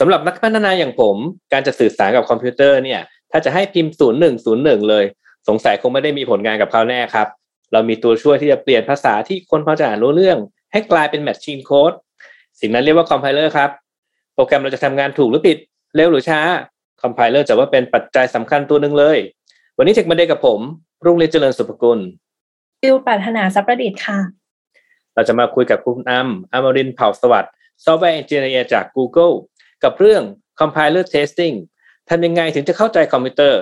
สำหรับนักพัฒนาอย่างผม การจะสื่อสารกับคอมพิวเตอร์เนี่ย ถ้าจะให้พิมพ์ศูนย์หนึ่งศูนย์หนึ่งเลย สงสัยคงไม่ได้มีผลงานกับเขาแน่ครับ เรามีตัวช่วยที่จะเปลี่ยนภาษาที่คนพอจะอ่านรู้เรื่อง ให้กลายเป็น machine code สิ่งนั้นเรียกว่า compiler ครับ โปรแกรมเราจะทำงานถูกหรือผิด เร็วหรือช้า compiler จะว่าเป็นปัจจัยสำคัญตัวหนึ่งเลย วันนี้ Tech Monday กับผม รุ่งเรืองเจริญสุภกุลฟิวปรารถนาสัพประดิษฐ์ค่ะ เราจะมาคุยกับคุณอัมอมรินทร์เผ่าสวัสดิ์ software engineer จาก Google กับเรื่อง Compiler Testing ทำยังไงถึงจะเข้าใจคอมพิวเตอร์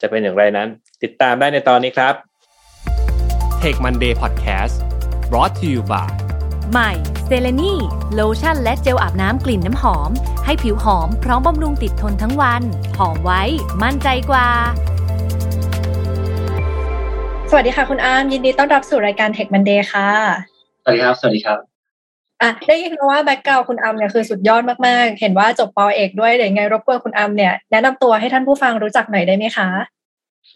จะเป็นอย่างไรนั้น ติดตามได้ในตอนนี้ครับ Tech Monday Podcast brought to you by ใหม่เซเลนีโลชั่นและเจลอาบน้ำกลิ่นน้ำหอม ให้ผิวหอมพร้อมบำรุงติดทนทั้งวัน หอมไว้ มั่นใจกว่า สวัสดีค่ะคุณอาร์มยินดีต้อนรับสู่รายการ Tech Monday ค่ะ สวัสดีครับ สวัสดีครับ อะได้ยินมาว่าแบ็กกราวคุณอัมเนี่ยคือสุดยอดมากๆ เห็นว่าจบปอเอกด้วยเดี๋ยวยังไงรบกวนคุณอัมเนี่ยแนะนำตัวให้ท่านผู้ฟังรู้จักหน่อยได้ไหมคะ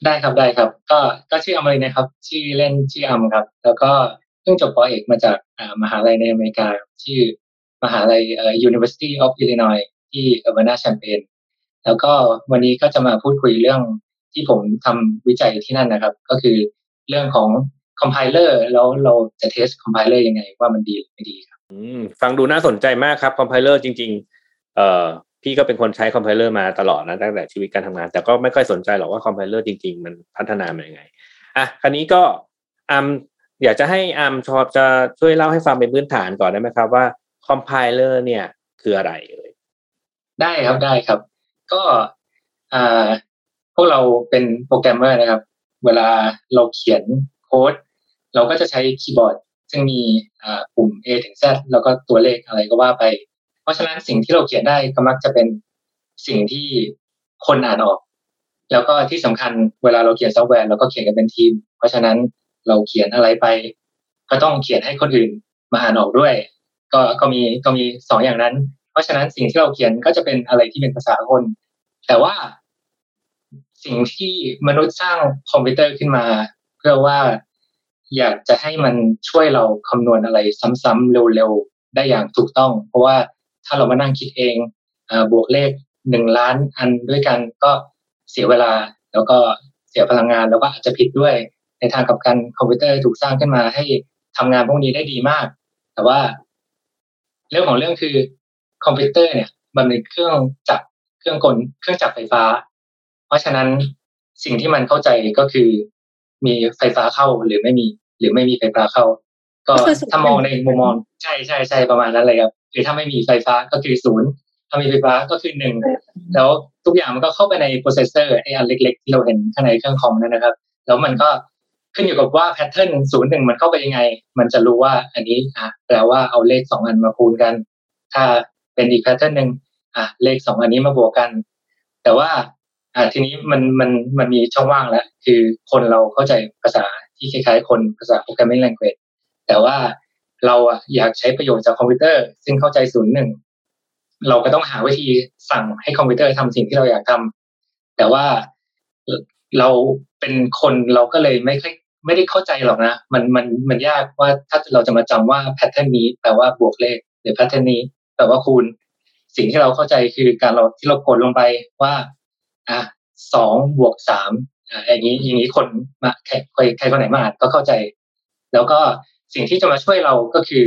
ได้ครับได้ครับ ก็ก็ชื่ออมรินทร์นะครับชื่อเล่นชื่ออัมครับ แล้วก็เพิ่งจบปอเอกมาจากมหาลัยในอเมริกาชื่อมหาลัยเอ่อ University of Illinois ที่ Urbana Champaign แล้วก็วันนี้ก็จะมาพูดคุยเรื่องที่ผมทำวิจัยที่นั่นนะครับ ก็คือเรื่องของ compiler แล้วเราจะ test compiler ยังไงว่ามันดีหรือไม่ดีครับ ฟังดูน่าสนใจมากครับ compiler จริง ๆ เอ่อพี่ก็เป็นคนใช้ compiler มาตลอดนะตั้งแต่ชีวิตการทำงาน แต่ก็ไม่ค่อยสนใจหรอกว่า compiler จริง ๆ มันพัฒนามายังไงอะคราวนี้ก็อัมอยากจะให้อัมชอบจะช่วยเล่าให้ฟังเป็นพื้นฐานก่อนได้ไหมครับว่า compiler เนี่ย คืออะไรเอ่ยได้ครับได้ครับ ก็อ่าพวกเราเป็นโปรแกรมเมอร์นะครับ เวลาเราเขียนโค้ด เราก็จะใช้คีย์บอร์ด ซึ่งมีปุ่ม A ถึง Z แล้วก็ตัวเลขอะไรก็ว่าไป เพราะฉะนั้นสิ่งที่เราเขียนได้ก็มักจะเป็นสิ่งที่คนอ่านออก แล้วก็ที่สำคัญเวลาเราเขียนซอฟต์แวร์เราก็เขียนกันเป็นทีม เพราะฉะนั้นเราเขียนอะไรไป ก็ต้องเขียนให้คนอื่นมาอ่านออกด้วย ก็ก็มีก็มีสองอย่างนั้น เพราะฉะนั้นสิ่งที่เราเขียนก็จะเป็นอะไรที่เป็นภาษาคน แต่ว่าสิ่งที่มนุษย์สร้างคอมพิวเตอร์ขึ้นมา เพื่อว่า อยากจะให้มันช่วยเราคำนวณอะไรซ้ำๆเร็วๆ ได้อย่างถูกต้อง เพราะว่าถ้าเรามานั่งคิดเองอบวกเลขหนึ่งล้านอันด้วยกันก็เสียเวลาแล้วก็เสียพลังงานแล้วก็อาจจะผิดด้วย ในทางกับกันคอมพิวเตอร์ถูกสร้างขึ้นมาให้ทำงานพวกนี้ได้ดีมาก แต่ว่า เรื่องของเรื่องคือคอมพิวเตอร์เนี่ย มันเป็นเครื่องจักรเครื่องกลเครื่องจักรไฟฟ้า เพราะฉะนั้นสิ่งที่มันเข้าใจก็คือ มีไฟฟ้าเข้าหรือไม่มี หรือไม่มีไฟฟ้าเข้า ก็ก็คือศูนย์ถ้ามองในมุมมองใช่ใช่ใช่ประมาณนั้นเลยครับคือถ้าไม่มีไฟฟ้าก็คือศูนย์ถ้ามีไฟฟ้าก็คือหนึ่งแล้วทุกอย่างมันก็เข้าไปใน processor ไอ้อันเล็ก ๆ ที่เราเห็นข้างในเครื่องคอมนั่นนะครับ แล้วมันก็ขึ้นอยู่กับว่า pattern ศูนย์หนึ่งมันเข้าไปยังไง มันจะรู้ว่าอันนี้อะแปลว่าเอาเลขสองอันมาคูณกัน ถ้าเป็นอีก pattern หนึ่งอะเลขสองอันนี้มาบวกกัน แต่ว่า อ่าทีนี้มันมันมันมีช่องว่างแล้ว คือคนเราเข้าใจภาษาที่คล้ายๆ คนภาษา programming language แต่ว่าเราอะอยากใช้ประโยชน์จากคอมพิวเตอร์ ซึ่งเข้าใจศูนย์หนึ่งเราก็ต้องหาวิธีสั่งให้คอมพิวเตอร์ทำสิ่งที่เราอยากทำแต่ว่าเราเป็นคนเราก็เลยไม่ค่อยไม่ได้เข้าใจหรอกนะ มันมันมันยากว่าถ้าเราจะมาจำว่าแพทเทิร์นนี้แปลว่าบวกเลข หรือแพทเทิร์นนี้แปลว่าคูณ สิ่งที่เราเข้าใจคือการเราที่เรากดลงไปว่า อะสองบวกสามอ่าอย่างนี้อย่างนี้คนมาใครใครคนไหนมาอ่านก็เข้าใจ แล้วก็สิ่งที่จะมาช่วยเราก็คือ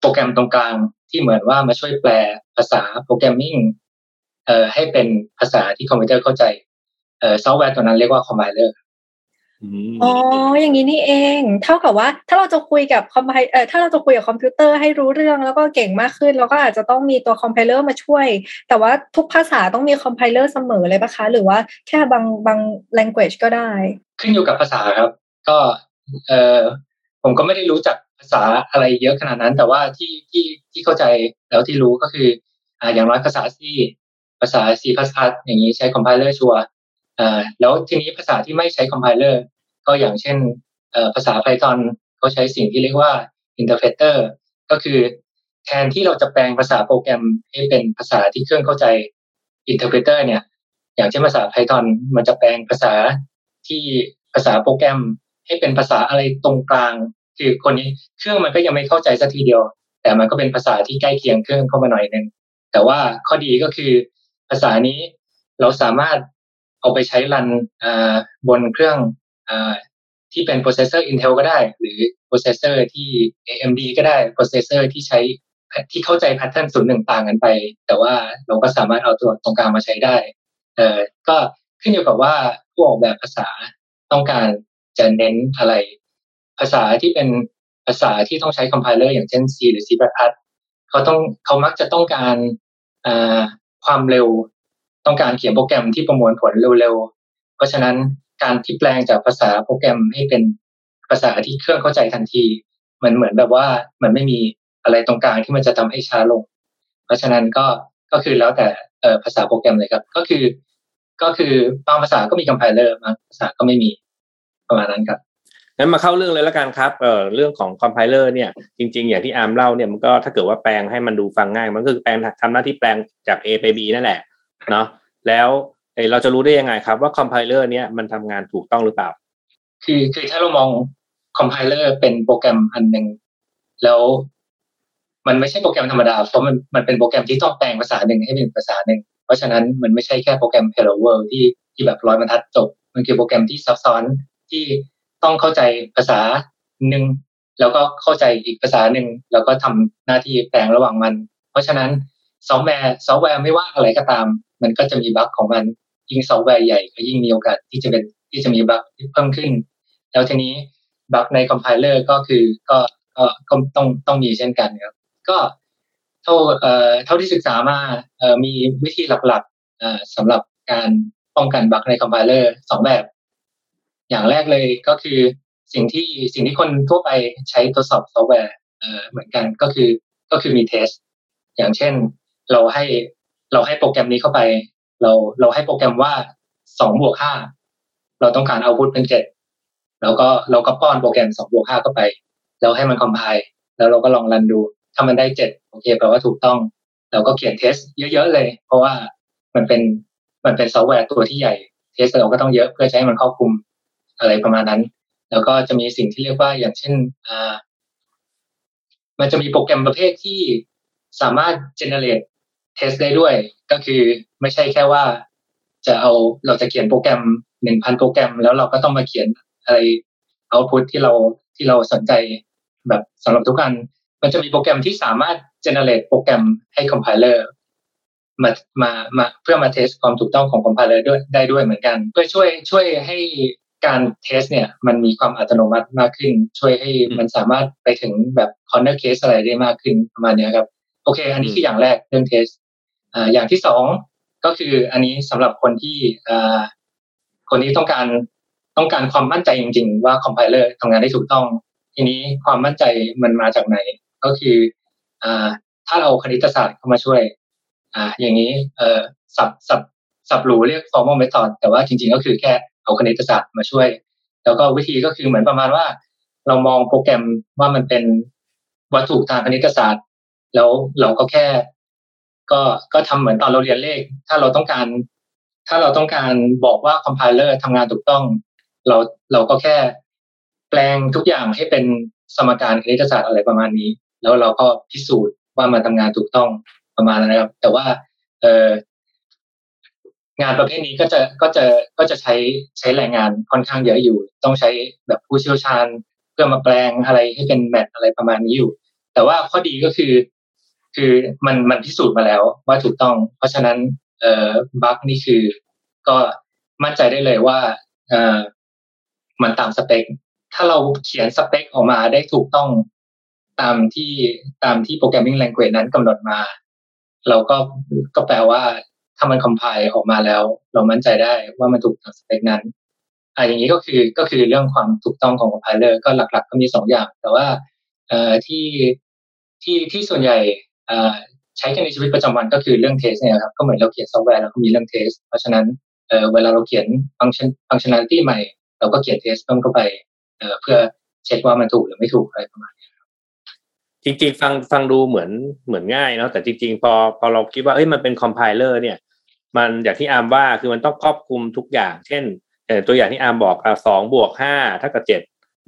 โปรแกรมตรงกลางที่เหมือนว่ามาช่วยแปลภาษา programming เอ่อให้เป็นภาษาที่คอมพิวเตอร์เข้าใจเอ่อซอฟต์แวร์ตัวนั้นเรียกว่า compiler อืมอ๋อ อย่างนี้นี่เอง เท่ากับว่า ถ้าเราจะคุยกับ compi เอ่อถ้าเราจะคุยกับคอมพิวเตอร์ให้รู้เรื่องแล้วก็เก่งมากขึ้น เราก็อาจจะต้องมีตัว compiler มาช่วย แต่ว่าทุกภาษาต้องมี compiler เสมอเลยปะคะ หรือว่าแค่บางบาง language ก็ได้ ขึ้นอยู่กับภาษาครับ ก็เออผมก็ไม่ได้รู้จักภาษาอะไรเยอะขนาดนั้น แต่ว่าที่ที่ที่เข้าใจแล้วที่รู้ก็คืออ่าอย่างน้อยภาษา C ภาษา C++ อย่างนี้ใช้คอมไพเลอร์ชัวร์อ่าแล้วทีนี้ภาษาที่ไม่ใช้คอมไพเลอร์ ก็อย่างเช่นภาษา Python เขาใช้สิ่งที่เรียกว่า interpreter ก็คือแทนที่เราจะแปลงภาษาโปรแกรมให้เป็นภาษาที่เครื่องเข้าใจ interpreter เนี่ย อย่างเช่นภาษา Python มันจะแปลงภาษาที่ภาษาโปรแกรมให้เป็นภาษาอะไรตรงกลาง คือคนนี้เครื่องมันก็ยังไม่เข้าใจสักทีเดียว แต่มันก็เป็นภาษาที่ใกล้เคียงเครื่องเข้ามาหน่อยหนึ่งแต่ว่าข้อดีก็คือภาษานี้เราสามารถเอาไปใช้ run บนเครื่อง ที่เป็น processor Intel ก็ได้ หรือ processor ที่ AMD ก็ได้ processor ที่ใช้ที่เข้าใจแพทเทิร์นศูนย์หนึ่งต่างกันไป แต่ว่าเราก็สามารถเอาตัวตรงกลางมาใช้ได้เออก็ขึ้นอยู่กับว่าผู้ออกแบบภาษาต้องการจะเน้นอะไร ภาษาที่เป็นภาษาที่ต้องใช้คอมไพเลอร์อย่างเช่น C หรือ C++ เขาต้องเขามักจะต้องการความเร็ว ต้องการเขียนโปรแกรมที่ประมวลผลเร็วๆ เพราะฉะนั้น การที่แปลงจากภาษาโปรแกรมให้เป็นภาษาที่เครื่องเข้าใจทันที มันเหมือนแบบว่ามันไม่มีอะไรตรงกลางที่มันจะทำให้ช้าลง เพราะฉะนั้นก็ก็คือแล้วแต่ภาษาโปรแกรมเลยครับ ก็คือ ก็คือบางภาษาก็มี compiler บางภาษาก็ไม่มีประมาณนั้นครับงั้นมาเข้าเรื่องเลยแล้วกันครับเอ่อเรื่องของ compiler เนี่ยจริง ๆ อย่างที่อาร์มเล่าเนี่ยมันก็ถ้าเกิดว่าแปลงให้มันดูฟังง่าย มันก็คือแปลงทำหน้าที่แปลงจาก A ไป B นั่นแหละเนาะแล้ว เอเราจะรู้ได้ยังไงครับว่า compiler เนี่ยมันทำงานถูกต้องหรือเปล่า คือคือถ้าเรามอง compilerเป็นโปรแกรมอันหนึ่งแล้วมันไม่ใช่โปรแกรมธรรมดา เพราะมันมันเป็นโปรแกรมที่ต้องแปลงภาษาหนึ่งให้เป็นภาษาหนึ่ง เพราะฉะนั้นมันไม่ใช่แค่โปรแกรม Hello World ที่ที่แบบร้อยบรรทัดจบ มันคือโปรแกรมที่ซับซ้อนที่ต้องเข้าใจภาษาหนึ่งแล้วก็เข้าใจอีกภาษาหนึ่งแล้วก็ทำหน้าที่แปลงระหว่างมัน เพราะฉะนั้นซอฟต์แวร์ซอฟต์แวร์ไม่ว่าอะไรก็ตาม มันก็จะมี bug ของมัน ยิ่งซอฟต์แวร์ใหญ่ก็ยิ่งมีโอกาสที่จะเป็นที่จะมี bug ที่เพิ่มขึ้น แล้วทีนี้ bug ใน compiler ก็คือก็ก็ต้องต้องมีเช่นกันครับ ก็เท่าเอ่อเท่าที่ศึกษามาเอ่อมีวิธีหลักๆเอ่อสำหรับการป้องกัน bug ใน compiler สองแบบ อย่างแรกเลยก็คือสิ่งที่สิ่งที่คนทั่วไปใช้ทดสอบซอฟต์แวร์เอ่อเหมือนกันก็คือก็คือมี testอย่างเช่นเราให้เราให้โปรแกรมนี้เข้าไป เราเราให้โปรแกรมว่าสองบวกห้าเราต้องการ output เป็นเจ็ดแล้วก็เราก็ป้อนโปรแกรมสองบวกห้าเข้าไป แล้วให้มัน compile แล้วเราก็ลอง run ดู ถ้ามันได้เจ็ดโอเคแปลว่าถูกต้อง เราก็เขียน test เยอะๆเลย เพราะว่ามันเป็นมันเป็นซอฟต์แวร์ตัวที่ใหญ่ test เราก็ต้องเยอะเพื่อใช้มันครอบคลุมอะไรประมาณนั้น แล้วก็จะมีสิ่งที่เรียกว่าอย่างเช่นอ่ามันจะมีโปรแกรมประเภทที่สามารถ generate test ได้ด้วย ก็คือไม่ใช่แค่ว่า จะเอาเราจะเขียนโปรแกรมหนึ่งพันโปรแกรม แล้วเราก็ต้องมาเขียนอะไรเอาพุทที่เราที่เราสนใจแบบสำหรับทุกอัน มันจะมีโปรแกรมที่สามารถ generate โปรแกรมให้ compiler มามามาเพื่อมาเทสความถูกต้องของ compiler ด้วยได้ด้วยเหมือนกัน เพื่อช่วยช่วยให้การ test เนี่ยมันมีความอัตโนมัติมากขึ้น ช่วยให้มันสามารถไปถึงแบบ corner case อะไรได้มากขึ้นประมาณนี้ครับ โอเค อันนี้คืออย่างแรกเรื่อง test อ่าอย่างที่สองก็คืออันนี้สำหรับคนที่อ่าคนที่ต้องการต้องการความมั่นใจจริง ๆ ว่า compiler ทำงานได้ถูกต้อง ทีนี้ความมั่นใจมันมาจากไหน ก็คืออ่าถ้าเราคณิตศาสตร์เข้ามาช่วยอ่าอย่างนี้เออสับสับสับหรูเรียก formal method แต่ว่าจริง ๆ ก็คือแค่เอาคณิตศาสตร์มาช่วย แล้วก็วิธีก็คือเหมือนประมาณว่า เรามองโปรแกรมว่ามันเป็นวัตถุทางคณิตศาสตร์ แล้วเราก็แค่ ก็ก็ทำเหมือนตอนเราเรียนเลข ถ้าเราต้องการ ถ้าเราต้องการบอกว่าคอมไพเลอร์ทำงานถูกต้อง เราเราก็แค่แปลงทุกอย่างให้เป็นสมการคณิตศาสตร์อะไรประมาณนี้ แล้วเราก็พิสูจน์ว่ามันทำงานถูกต้องประมาณนั้นครับ แต่ว่าเอองานประเภทนี้ก็จะก็จะก็จะใช้ใช้แรงงานค่อนข้างเยอะอยู่ ต้องใช้แบบผู้เชี่ยวชาญเพื่อมาแปลงอะไรให้เป็นแมทอะไรประมาณนี้อยู่ แต่ว่าข้อดีก็คือ คือมันมันพิสูจน์มาแล้วว่าถูกต้อง เพราะฉะนั้นเอ่อบั๊กนี่คือก็มั่นใจได้เลยว่าเอ่อมันตามสเปค ถ้าเราเขียนสเปคออกมาได้ถูกต้องตามที่ตามที่ programming language นั้นกำหนดมา เราก็ก็แปลว่าถ้ามัน compile ออกมาแล้ว เรามั่นใจได้ว่ามันถูกตามสเปคนั้นอ่าอย่างนี้ก็คือก็คือเรื่องความถูกต้องของ compiler ก็หลัก ๆ ก็มีสองอย่าง แต่ว่าเอ่อที่ที่ที่ส่วนใหญ่ ใช้กันในชีวิตประจำวันก็คือเรื่อง test เนี่ยครับก็เหมือนเราเขียนซอฟต์แวร์แล้วก็มีเรื่อง test เพราะฉะนั้นเวลาเราเขียนฟังก์ชัน functionality ใหม่ เราก็เขียน test เพิ่มเข้าไปเพื่อเช็คว่ามันถูกหรือไม่ถูกอะไรประมาณนี้ครับจริงๆ ฟังฟังดูเหมือนเหมือนง่ายเนาะแต่จริง ๆ พอพอเราคิดว่าเอ้ยมันเป็น compiler เนี่ย มันอย่างที่อาร์มว่าคือมันต้องครอบคลุมทุกอย่าง เช่นตัวอย่างที่อาร์มบอกอะสองบวกห้าเท่ากับเจ็ด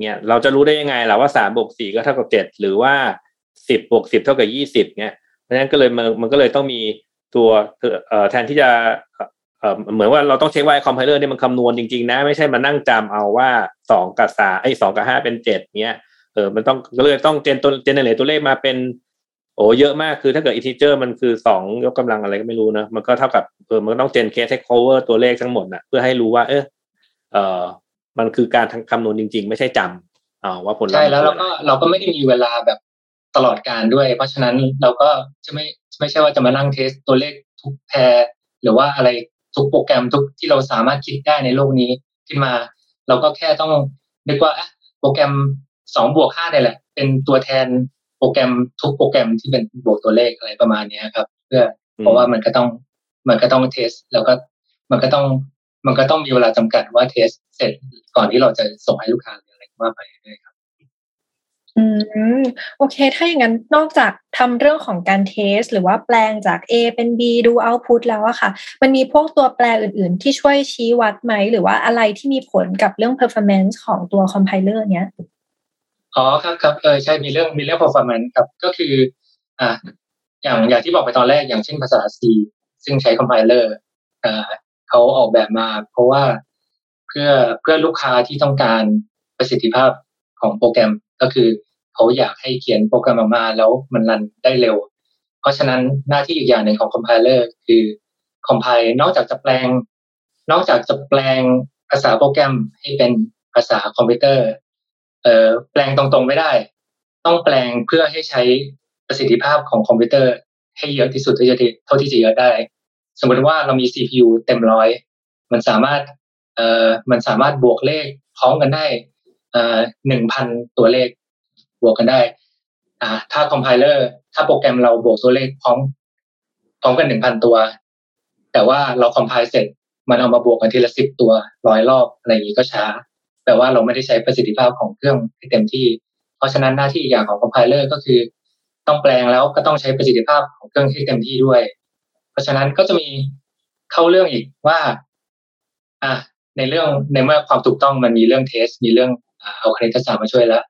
เนี่ยเราจะรู้ได้ยังไงล่ะว่าสามบวกสี่ก็เท่ากับเจ็ดหรือว่า สิบบวกสิบเท่ากับยี่สิบเนี่ยเพราะฉะนั้นก็เลยมันมันก็เลยต้องมีตัวเอ่อแทนที่จะเอ่อเหมือนว่าเราต้องเช็คว่า compiler นี่มันคำนวณจริงๆนะ ไม่ใช่มานั่งจำเอาว่าสองกับสามไอ้สองกับห้าเป็นเจ็ดเนี้ยเออมันต้องก็เลยต้อง gen ตัว generate ตัวเลขมาเป็นโอ้เยอะมากคือถ้าเกิด integer มันคือสองยกกำลังอะไรก็ไม่รู้นะมันก็เท่ากับเออมันก็ต้อง gen case test cover ตัวเลขทั้งหมดนะเพื่อให้รู้ว่า เออเออมันคือการคำนวณจริง ๆ ไม่ใช่จำอ่าว่าผลลัพธ์ใช่แล้วเราก็เราก็ไม่ได้มีเวลาแบบ ตลอดกาลด้วย เพราะฉะนั้นเราก็จะไม่ไม่ใช่ว่าจะมานั่งเทสตัวเลขทุกแพรหรือว่าอะไรทุกโปรแกรมทุกที่เราสามารถคิดได้ในโลกนี้ขึ้นมา เราก็แค่ต้องนึกว่าอะโปรแกรมสองบวกห้าเนี่ยแหละ เป็นตัวแทนโปรแกรมทุกโปรแกรมที่เป็นบวกตัวเลขอะไรประมาณเนี้ยครับ เพื่อเพราะว่ามันก็ต้องมันก็ต้องเทส แล้วก็มันก็ต้องมันก็ต้องมีเวลาจำกัดว่าเทสเสร็จก่อนที่เราจะส่งให้ลูกค้าหรืออะไรก็ว่าไปด้วยครับ อืมโอเค ถ้าอย่างนั้นนอกจากทำเรื่องของการเทส หรือว่าแปลงจาก A เป็น B ดู output แล้วอะค่ะ มันมีพวกตัวแปลอื่น ๆ ที่ช่วยชี้วัดไหม หรือว่าอะไรที่มีผลกับเรื่อง performance ของตัว compiler เนี้ยอ๋อครับครับเออใช่มีเรื่องมีเรื่อง performance ครับก็คือ อ่าอย่างอย่างที่บอกไปตอนแรกอย่างเช่นภาษา C ซึ่งใช้ compiler อ่าเขาออกแบบมา เพราะว่าเพื่อเพื่อลูกค้าที่ต้องการประสิทธิภาพของโปรแกรมก็คือ เขาอยากให้เขียนโปรแกรมออกมาแล้วมันรันได้เร็ว เพราะฉะนั้นหน้าที่อีกอย่างหนึ่งของ compiler คือ compile นอกจากจะแปลง นอกจากจะแปลงภาษาโปรแกรมให้เป็นภาษาคอมพิวเตอร์เอ่อแปลงตรงๆไม่ได้ ต้องแปลงเพื่อให้ใช้ประสิทธิภาพของคอมพิวเตอร์ ให้เยอะที่สุดเท่าที่เท่าที่จะเยอะได้ สมมติว่าเรามี CPU เต็มร้อยมันสามารถเอ่อมันสามารถบวกเลขพร้อมกันได้เอ่อหนึ่งพันตัวเลข บวกกันได้ อ่า ถ้าคอมไพเลอร์ถ้าโปรแกรมเราบวกตัวเลขพร้อม พร้อมกันหนึ่งพันตัว แต่ว่าเราคอมไพล์เสร็จ มันเอามาบวกกันทีละสิบตัวร้อยรอบอะไรอย่างนี้ก็ช้าแปลว่าเราไม่ได้ใช้ประสิทธิภาพของเครื่องให้เต็มที่ เพราะฉะนั้นหน้าที่อีกอย่างของคอมไพเลอร์ก็คือ ต้องแปลงแล้วก็ต้องใช้ประสิทธิภาพของเครื่องให้เต็มที่ด้วย เพราะฉะนั้นก็จะมีเข้าเรื่องอีกว่า อะในเรื่องในเมื่อความถูกต้องมันมีเรื่องเทส มีเรื่องเอาคณิตศาสตร์มาช่วยแล้ว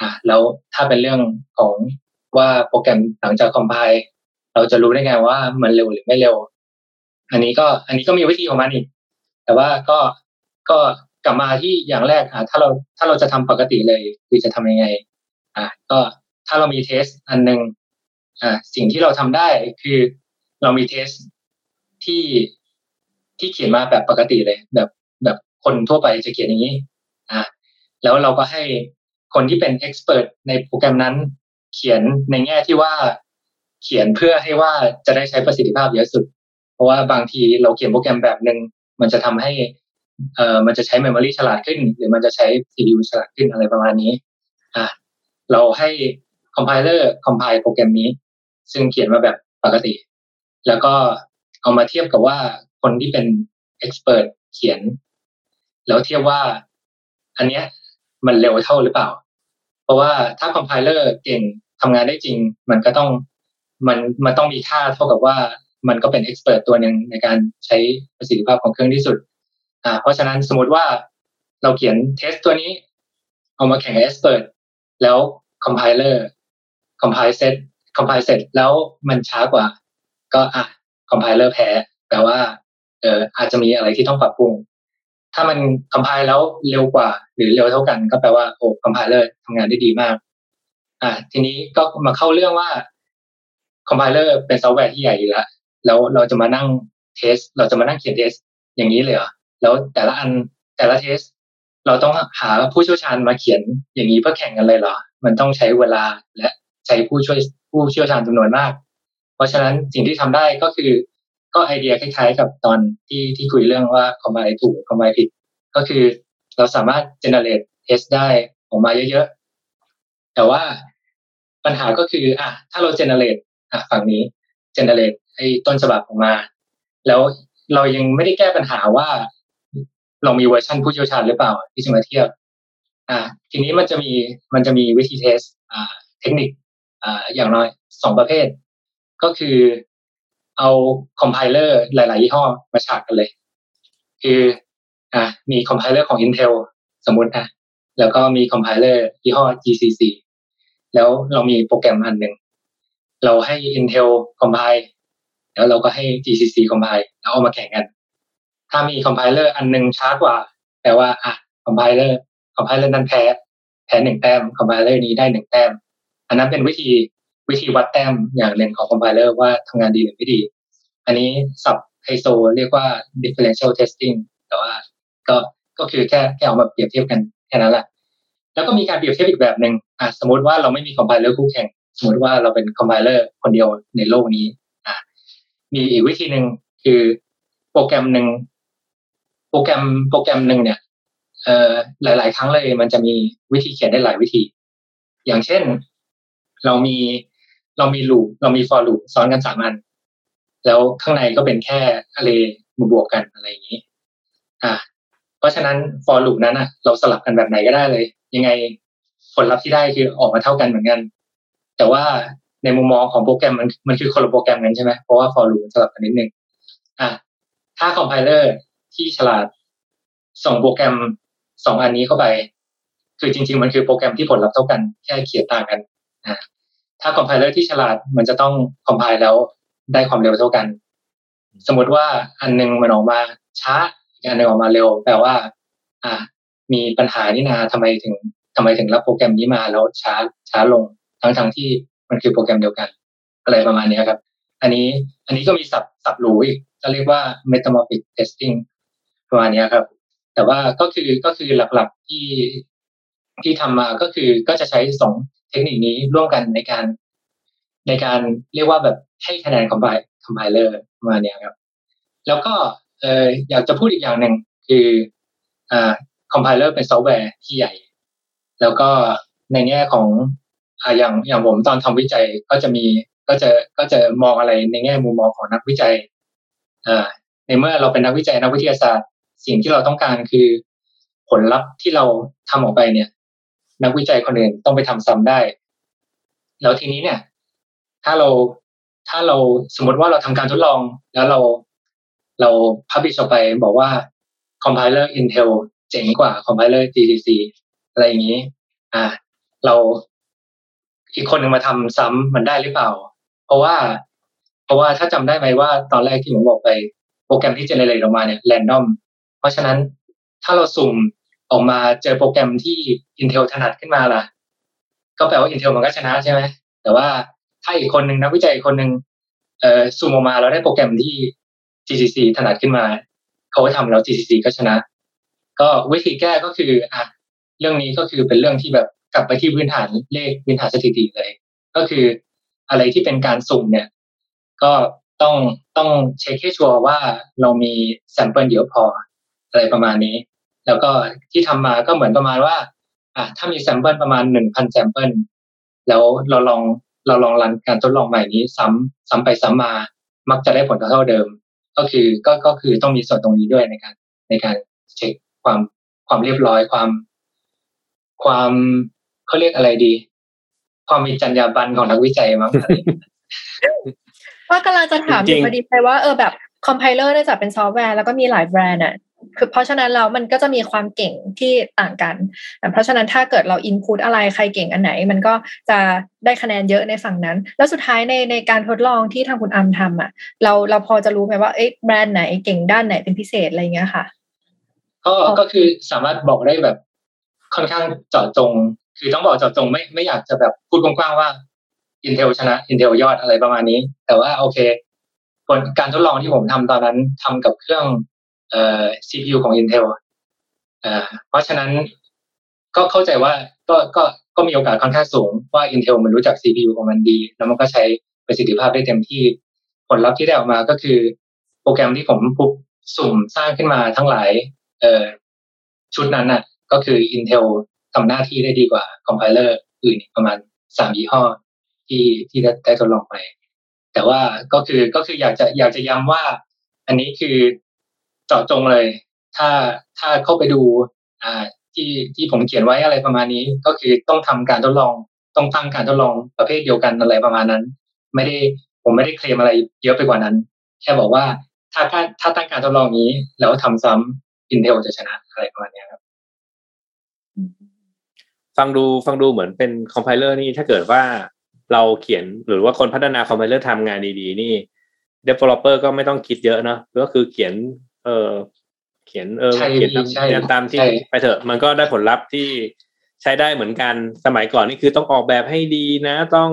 อะแล้วถ้าเป็นเรื่องของว่าโปรแกรมหลังจากคอมไพล์เราจะรู้ได้ไงว่ามันเร็วหรือไม่เร็ว อันนี้ก็อันนี้ก็มีวิธีของมันอีก แต่ว่าก็ก็กลับมาที่อย่างแรกอะถ้าเราถ้าเราจะทำปกติเลยคือจะทำยังไง อะก็ถ้าเรามีเทสอันหนึ่งอะสิ่งที่เราทำได้คือเรามีเทสที่ที่เขียนมาแบบปกติเลย แบบแบบคนทั่วไปจะเขียนอย่างนี้ อะแล้วเราก็ให้ คนที่เป็นเอ็กซ์เพรสในโปรแกรมนั้น เขียนในแง่ที่ว่าเขียนเพื่อให้ว่าจะได้ใช้ประสิทธิภาพเยอะสุด เพราะว่าบางทีเราเขียนโปรแกรมแบบหนึ่งมันจะทำให้เอ่อมันจะใช้ memory ฉลาดขึ้น หรือมันจะใช้ CPU ฉลาดขึ้นอะไรประมาณนี้อะเราให้ compiler compile โปรแกรมนี้ ซึ่งเขียนมาแบบปกติ แล้วก็เอามาเทียบกับว่าคนที่เป็น expert เขียน แล้วเทียบว่า อันเนี้ย มันเร็วเท่าหรือเปล่า เพราะว่าถ้า compiler เก่งทำงานได้จริง มันก็ต้องมันมันต้องมีค่าเท่ากับว่ามันก็เป็น expert ตัวหนึ่งในการใช้ประสิทธิภาพของเครื่องที่สุด อ่า เพราะฉะนั้นสมมติว่าเราเขียน test ตัวนี้เอามาแข่งกับ expert แล้ว compiler compile เสร็จ compile เสร็จแล้วมันช้ากว่า ก็อะ compiler แพ้แปลว่าเอออาจจะมีอะไรที่ต้องปรับปรุง ถ้ามัน compile แล้วเร็วกว่า หรือเร็วเท่ากัน ก็แปลว่าโอ้ compiler ทำงานได้ดีมาก อ่า ทีนี้ก็มาเข้าเรื่องว่า compiler เป็นซอฟต์แวร์ที่ใหญ่อยู่แล้วแล้วเราจะมานั่ง test เราจะมานั่งเขียน test อย่างนี้เลยเหรอแล้วแต่ละอันแต่ละ test เราต้องหาผู้เชี่ยวชาญมาเขียนอย่างนี้เพื่อแข่งกันเลยเหรอ มันต้องใช้เวลาและใช้ผู้ช่วยผู้เชี่ยวชาญจำนวนมาก เพราะฉะนั้นสิ่งที่ทำได้ก็คือ ก็ไอเดียคล้ายๆ กับตอนที่ที่คุยเรื่องว่า compile ถูก compile ผิด ก็คือเราสามารถ generate test ได้ออกมาเยอะๆ แต่ว่าปัญหาก็คือ อะ ถ้าเรา generate อะฝั่งนี้ generate ไอ้ต้นฉบับออกมา แล้วเรายังไม่ได้แก้ปัญหาว่า เรามีเวอร์ชันผู้เชี่ยวชาญหรือเปล่า ที่จะมาเทียบ อ่าทีนี้มันจะมีมันจะมีวิธี test อ่าเทคนิคอ่าอย่างน้อยสองประเภท ก็คือ เอา compiler หลาย ๆ ยี่ห้อมาฉากกันเลย คืออ่ามีคอมไพเลอร์ของ Intel สมมตินะแล้วก็มีคอมไพเลอร์ยี่ห้อ GCC แล้วเรามีโปรแกรมอันหนึ่งเราให้ Intel compile แล้วเราก็ให้ GCC compile แล้วเอามาแข่งกัน ถ้ามี compiler อันหนึ่งช้ากว่า แปลว่าอะ compiler compiler นั้นแพ้ แพ้หนึ่งแต้ม compiler นี้ได้หนึ่งแต้ม อันนั้นเป็นวิธี วิธีวัดแต้มอย่างหนึ่งของ compiler ว่าทำงานดีหรือไม่ดี อันนี้ศัพท์ไฮโซเรียกว่า differential testing แต่ว่าก็ก็คือแค่แค่เอามาเปรียบเทียบกันแค่นั้นแหละ แล้วก็มีการเปรียบเทียบอีกแบบหนึ่งอะสมมติว่าเราไม่มี compiler คู่แข่ง สมมติว่าเราเป็น compiler คนเดียวในโลกนี้อะมีอีกวิธีหนึ่งคือโปรแกรมหนึ่งโปรแกรมโปรแกรมหนึ่งเนี่ยเอ่อหลาย ๆ ครั้งเลยมันจะมีวิธีเขียนได้หลายวิธี อย่างเช่น เรามี เรามีลูปเรามี for loop ซ้อนกันสามอัน แล้วข้างในก็เป็นแค่ array มาบวกกันอะไรอย่างนี้ อะเพราะฉะนั้น for loop นั้นอะ เราสลับกันแบบไหนก็ได้เลย ยังไงผลลัพธ์ที่ได้คือออกมาเท่ากันเหมือนกัน แต่ว่าในมุมมองของโปรแกรมมันมันคือคนละโปรแกรมกันใช่ไหมเพราะว่า for loop สลับกันนิดนึงอะถ้าคอมไพเลอร์ที่ฉลาดส่งโปรแกรมสองอันนี้เข้าไป คือจริง ๆ มันคือโปรแกรมที่ผลลัพธ์เท่ากันแค่เขียนต่างกันอะ ถ้าคอมไพเลอร์ที่ฉลาดมันจะต้องคอมไพล์แล้วได้ความเร็วเท่ากัน สมมติว่าอันหนึงมันออกมาช้าอีกอันหนึงออกมาเร็ว แปลว่า อ่า มีปัญหานี่นาทำไมถึงทำไมถึงรับโปรแกรมนี้มาแล้วช้าช้าลงทั้งทั้งที่มันคือโปรแกรมเดียวกัน อะไรประมาณนี้ครับ อันนี้อันนี้ก็มีสับสับหรูอีกจะเรียกว่า metamorphic testing ประมาณนี้ครับ แต่ว่าก็คือก็คือหลักๆที่ที่ทำมาก็คือก็จะใช้สอง เทคนิคนี้ร่วมกันในการในการเรียกว่าแบบให้คะแนน compi- compiler ประมาณนี้ครับ แล้วก็เอออยากจะพูดอีกอย่างหนึ่งคืออ่า compiler เป็นซอฟต์แวร์ที่ใหญ่ แล้วก็ในแง่ของอ่าอย่างอย่างผมตอนทำวิจัยก็จะมีก็จะก็จะมองอะไรในแง่มุมมองของนักวิจัยอ่าในเมื่อเราเป็นนักวิจัยนักวิทยาศาสตร์ สิ่งที่เราต้องการคือผลลัพธ์ที่เราทำออกไปเนี่ย นักวิจัยคนอื่นต้องไปทำซ้ำได้ แล้วทีนี้เนี่ย ถ้าเราถ้าเราสมมติว่าเราทำการทดลองแล้วเราเราพับบิชออกไปบอกว่าคอมไพเลอร์ Intel เจ๋งกว่าคอมไพเลอร์ GCC อะไรอย่างนี้ อ่า เราอีกคนหนึ่งมาทำซ้ำมันได้หรือเปล่า เพราะว่า เพราะว่าถ้าจำได้ไหมว่าตอนแรกที่ผมบอกไป โปรแกรมที่เจเนเรตออกมาเนี่ยแรนดอมเพราะฉะนั้นถ้าเราสุ่ม ออกมาเจอโปรแกรมที่ Intel ถนัดขึ้นมาล่ะ ก็แปลว่า Intel มันก็ชนะใช่ไหมแต่ว่าถ้าอีกคนหนึ่งนักวิจัยอีกคนหนึ่งเอ่อสุ่มออกมาแล้วได้โปรแกรมที่ GCC ถนัดขึ้นมาเขาก็ทำแล้ว GCC ก็ชนะ ก็วิธีแก้ก็คืออะเรื่องนี้ก็คือเป็นเรื่องที่แบบกลับไปที่พื้นฐานเลขพื้นฐานสถิติเลย ก็คืออะไรที่เป็นการสุ่มเนี่ย ก็ต้องต้องเช็คให้ชัวร์ว่าเรามี sample เยอะพออะไรประมาณนี้ แล้วก็ที่ทำมาก็เหมือนประมาณว่า อะถ้ามี sample ประมาณหนึ่งพัน sample แล้วเราลองเราลอง run การทดลองใหม่นี้ซ้ำซ้ำไปซ้ำมา มักจะได้ผลเท่าเดิม ก็คือก็ก็คือต้องมีส่วนตรงนี้ด้วยในการ ในการเช็คความความเรียบร้อยความ ความเขาเรียกอะไรดี ความมีจรรยาบรรณของนักวิจัยมั้งอะไรอย่างเงี้ยว่ากำลังจะถามอยู่จริงๆพอดีไปว่าเออแบบ compiler เนื่องจากเป็นซอฟต์แวร์แล้วก็มีหลายแบรนด์อะ คือเพราะฉะนั้นแล้วมันก็จะมีความเก่งที่ต่างกัน เพราะฉะนั้นถ้าเกิดเรา input อะไรใครเก่งอันไหน มันก็จะได้คะแนนเยอะในฝั่งนั้น แล้วสุดท้ายในในการทดลองที่ทางคุณอามทำอะ เราเราพอจะรู้ไหมว่าเอ๊ะแบรนด์ไหนเก่งด้านไหนเป็นพิเศษอะไรเงี้ยค่ะก็ก็คือสามารถบอกได้แบบค่อนข้างเจาะจง คือต้องบอกเจาะจงไม่ไม่อยากจะแบบพูดกว้างๆว่า Intel ชนะ Intel ยอดอะไรประมาณนี้ แต่ว่าโอเคผลการทดลองที่ผมทำตอนนั้นทำกับเครื่อง เอ่อ CPU ของ Intel อ่าเพราะฉะนั้นก็เข้าใจว่าก็ก็ก็มีโอกาสค่อนข้างสูงว่า Intel มันรู้จัก CPU ของมันดี แล้วมันก็ใช้ประสิทธิภาพได้เต็มที่ผลลัพธ์ที่ได้ออกมาก็คือ โปรแกรมที่ผมปุบสุ่มสร้างขึ้นมาทั้งหลาย เอ่อชุดนั้นน่ะ ก็คือ Intel ทำหน้าที่ได้ดีกว่าคอมไพเลอร์อื่นประมาณสามยี่ห้อที่ที่ได้ได้ทดลองไป แต่ว่าก็คือก็คืออยากจะอยากจะย้ำว่า อันนี้คือ เจาะจงเลย ถ้าถ้าเข้าไปดูอ่าที่ที่ผมเขียนไว้อะไรประมาณนี้ ก็คือต้องทำการทดลองต้องตั้งการทดลองประเภทเดียวกันอะไรประมาณนั้น ไม่ได้ผมไม่ได้เคลมอะไรเยอะไปกว่านั้น แค่บอกว่าถ้าการถ้าตั้งการทดลองนี้ แล้วทำซ้ำ Intel จะชนะอะไรประมาณนี้ครับฟังดูฟังดูเหมือนเป็นคอมไพเลอร์นี่ถ้าเกิดว่าเราเขียนหรือว่าคนพัฒนาคอมไพเลอร์ทำงานดีๆ นี่ developer ก็ไม่ต้องคิดเยอะเนาะก็คือเขียน เออเขียนเออใช่เขียนตามใช่เขียนตามที่ใช่ไปเถอะ มันก็ได้ผลลัพธ์ที่ใช้ได้เหมือนกันสมัยก่อนนี่คือต้องออกแบบให้ดีนะ ต้อง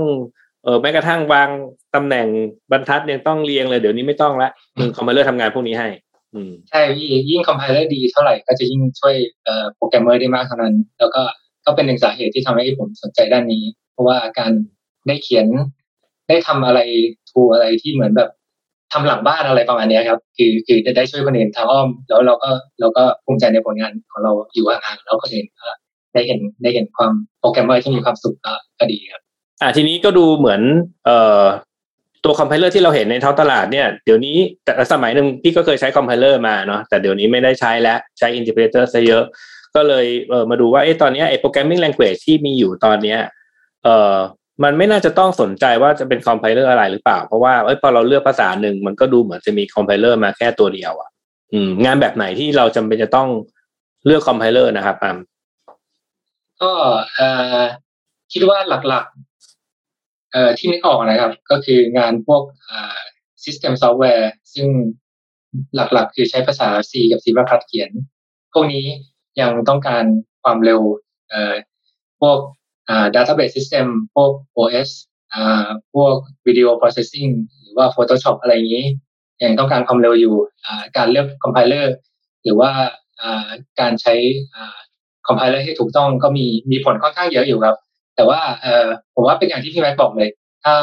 เออแม้กระทั่งวางตำแหน่งบรรทัดยังต้องเรียงเลยเดี๋ยวนี้ไม่ต้องละ compiler ทำงานพวกนี้ให้อืมใช่พี่ยิ่ง compiler ดีเท่าไหร่ก็จะยิ่งช่วยเอ่อโปรแกรมเมอร์ได้มากเท่านั้น แล้วก็ก็เป็นหนึ่งสาเหตุที่ทำให้ผมสนใจด้านนี้ เพราะว่าการได้เขียนได้ทำอะไร tool อะไรที่เหมือนแบบ ทำหลังบ้านอะไรประมาณเนี้ยครับ คือคือจะได้ช่วยคนอื่นทางอ้อม แล้วเราก็เราก็ภูมิใจในผลงานของเราอยู่ห่างๆแล้วก็เห็นได้เห็นได้เห็นความโปรแกรมเมอร์ที่มีความสุขก็ดีครับอ่าทีนี้ก็ดูเหมือนเอ่อตัว compiler ที่เราเห็นในท้องตลาดเนี่ยเดี๋ยวนี้แต่สมัยหนึ่งพี่ก็เคยใช้ compiler มาเนาะแต่เดี๋ยวนี้ไม่ได้ใช้แล้วใช้อินทิเ r เตอร์ซะเยอะ ก็เลยเออมาดูว่าเอ๊ะตอนเนี้ยไอ้ programming language ที่มีอยู่ตอนเนี้ยเออ มันไม่น่าจะต้องสนใจว่าจะเป็น compiler อะไรหรือเปล่า เพราะว่าเอ้ยพอเราเลือกภาษาหนึ่งมันก็ดูเหมือนจะมี compiler มาแค่ตัวเดียวอะอืม งานแบบไหนที่เราจำเป็นจะต้องเลือกคอมไพเลอร์นะครับอามก็เอ่อคิดว่าหลักๆเอ่อที่นึกออกนะครับ ก็คืองานพวกอ่า System Software ซึ่งหลักๆ คือใช้ภาษา C กับ C++ เขียน พวกนี้ยังต้องการความเร็วเอ่อพวก อ่า Database System พวก OS อ่าพวก Video Processing หรือว่า Photoshop อะไรอย่างนี้ยังต้องการความเร็วอยู่อ่าการเลือก Compiler หรือว่าอ่าการใช้อ่า compiler ให้ถูกต้องก็มีมีผลค่อนข้างเยอะอยู่ครับ แต่ว่าเออผมว่าเป็นอย่างที่พี่แม็กบอกเลย ถ้า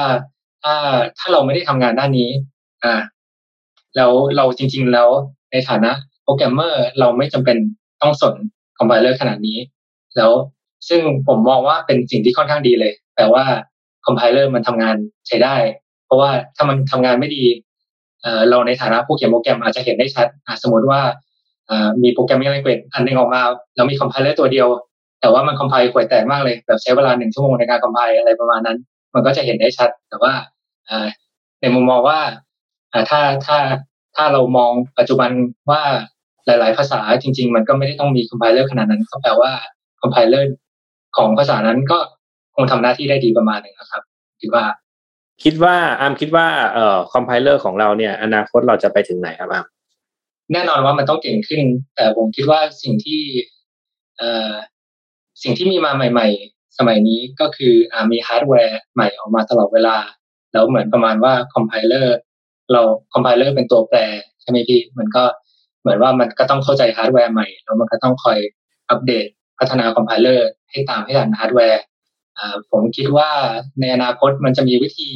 ถ้าถ้าเราไม่ได้ทำงานด้านนี้ อ่าแล้วเราจริง ๆ แล้วในฐานะโปรแกรมเมอร์เราไม่จำเป็นต้องสน compiler ขนาดนี้ แล้ว ซึ่งผมมองว่าเป็นสิ่งที่ค่อนข้างดีเลย แต่ว่าcompiler มันทำงานใช้ได้ เพราะว่าถ้ามันทำงานไม่ดีเออเราในฐานะผู้เขียนโปรแกรมอาจจะเห็นได้ชัดสมมติว่ามีโปรแกรมมิ่ง language อันหนึงออกมาแล้วมี compiler ตัวเดียว แต่ว่ามัน compile ห่วยแตกมากเลยแบบใช้เวลาหนึ่งชั่วโมงในการ compile อะไรประมาณนั้น มันก็จะเห็นได้ชัด แต่ว่าในมุมมองว่าอ่าถ้าถ้าถ้าเรามองปัจจุบันว่าหลาย ๆ ภาษาจริง ๆ มันก็ไม่ได้ต้องมี compiler ขนาดนั้นก็แปลว่าค compiler ของภาษานั้นก็คงทำหน้าที่ได้ดีประมาณหนึ่งนะครับคิดว่า คิดว่าอามคิดว่าเอ่อ compiler ของเราเนี่ย อนาคตเราจะไปถึงไหนครับอามแน่นอนว่ามันต้องเก่งขึ้น แต่ผมคิดว่าสิ่งที่เอ่อสิ่งที่มีมาใหม่ ๆ สมัยนี้ก็คืออ่ามีฮาร์ดแวร์ใหม่ออกมาตลอดเวลา แล้วเหมือนประมาณว่า compiler เรา compiler เป็นตัวแปรใช่ไหมพี่ มันก็เหมือนว่ามันก็ต้องเข้าใจฮาร์ดแวร์ใหม่ แล้วมันก็ต้องคอยอัปเดต พัฒนา compiler ให้ตามให้ทันฮาร์ดแวร์ผมคิดว่าในอนาคตมันจะมีวิธี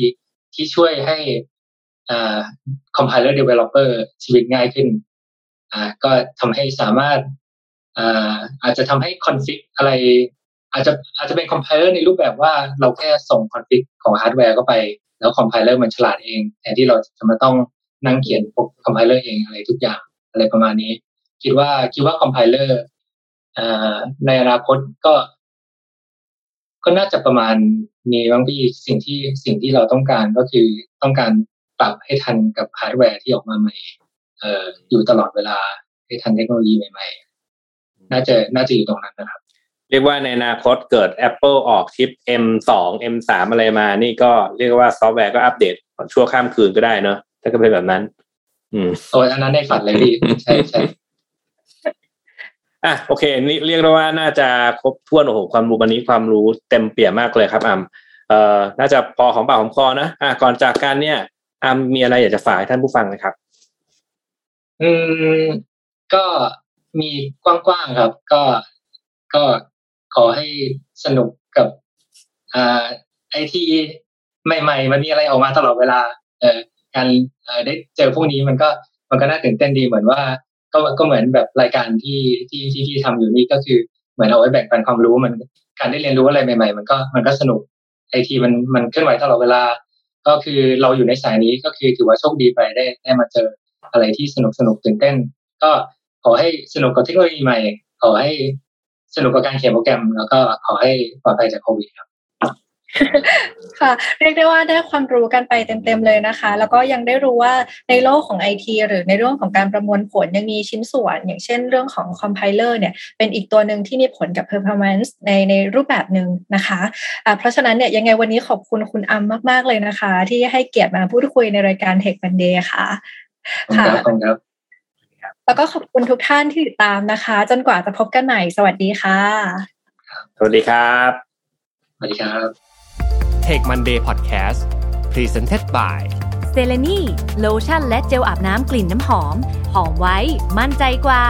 ที่ช่วยให้คอ่า compiler developer ชีวิตง่ายขึ้นก็ทำให้สามารถอาอาจจะทำให้ config อะไร อาจจะอาจจะเป็น compiler ในรูปแบบว่าเราแค่ส่ง config ของฮาร์ดแวร์เข้าไป แล้ว compiler มันฉลาดเองแทนที่เราจะมาต้องนั่งเขียน compiler เองอะไรทุกอย่างอะไรประมาณนี้ คิดว่าคิดว่า compiler ในอนาคตก็ ก็น่าจะประมาณนี้บางพี่สิ่งที่สิ่งที่เราต้องการก็คือต้องการปรับให้ทันกับฮาร์ดแวร์ที่ออกมาใหม่เอ่ออยู่ตลอดเวลาให้ทันเทคโนโลยีใหม่ๆ น่าจะน่าจะอยู่ตรงนั้นนะครับ เรียกว่าในอนาคตเกิด Apple ออก chip M2 M3 อะไรมา นี่ก็เรียกว่าซอฟต์แวร์ก็อัปเดตชั่วข้ามคืนก็ได้เนอะถ้าก็เป็นแบบนั้น อืมโอ้ยอันนั้นในฝันเลยพี่ใช่ใช่ อะโอเคนี่เรียกได้ว่าน่าจะครบถ้วนโอ้โหความรู้วันนี้ความรู้เต็มเปี่ยมมากเลยครับอามเอ่อน่าจะพอของปากของคอนะอะก่อนจากกันเนี่ยอามมีอะไรอยากจะฝากให้ท่านผู้ฟังไหมครับ อืมก็มีกว้างๆครับ ก็ก็ขอให้สนุกกับอ่าไอทีใหม่ ๆ มันมีอะไรออกมาตลอดเวลา เอ่อการเอ่อได้เจอพวกนี้มันก็มันก็น่าตื่นเต้นดีเหมือนว่า ก็ก็เหมือนแบบรายการที่ที่ที่ที่ทำอยู่นี่ก็คือเหมือนเอาไว้แบ่งปันความรู้มันการได้เรียนรู้อะไรใหม่ ๆ มันก็มันก็สนุกไอทีมันมันเคลื่อนไหวตลอดเวลา ก็คือเราอยู่ในสายนี้ก็คือถือว่าโชคดีไปได้ได้มาเจออะไรที่สนุกสนุกตื่นเต้น ก็ขอให้สนุกกับเทคโนโลยีใหม่ ขอให้สนุกกับการเขียนโปรแกรม แล้วก็ขอให้ปลอดภัยจากโควิดครับ ค่ะ เรียกได้ว่าได้ความรู้กันไปเต็มๆเลยนะคะ แล้วก็ยังได้รู้ว่าในโลกของไอทีหรือในเรื่องของการประมวลผลยังมีชิ้นส่วน อย่างเช่นเรื่องของคอมไพเลอร์เนี่ยเป็นอีกตัวหนึ่งที่มีผลกับ performance ในในรูปแบบหนึ่งนะคะะเพราะฉะนั้นเนี่ยยังไงวันนี้ขอบคุณคุณอัมมากๆเลยนะคะ ที่ให้เกียรติมาพูดคุยในรายการ Tech Monday ค่ะค่ะขอบคุณครับแล้วก็ขอบคุณทุกท่านที่ติดตามนะคะ จนกว่าจะพบกันใหม่สวัสดีค่ะ สวัสดีครับสวัสดีครับ Tech Monday Podcast Presented by เซเลนีโลชั่นและเจลอาบน้ำกลิ่นน้ำหอม หอมไว้ มั่นใจกว่า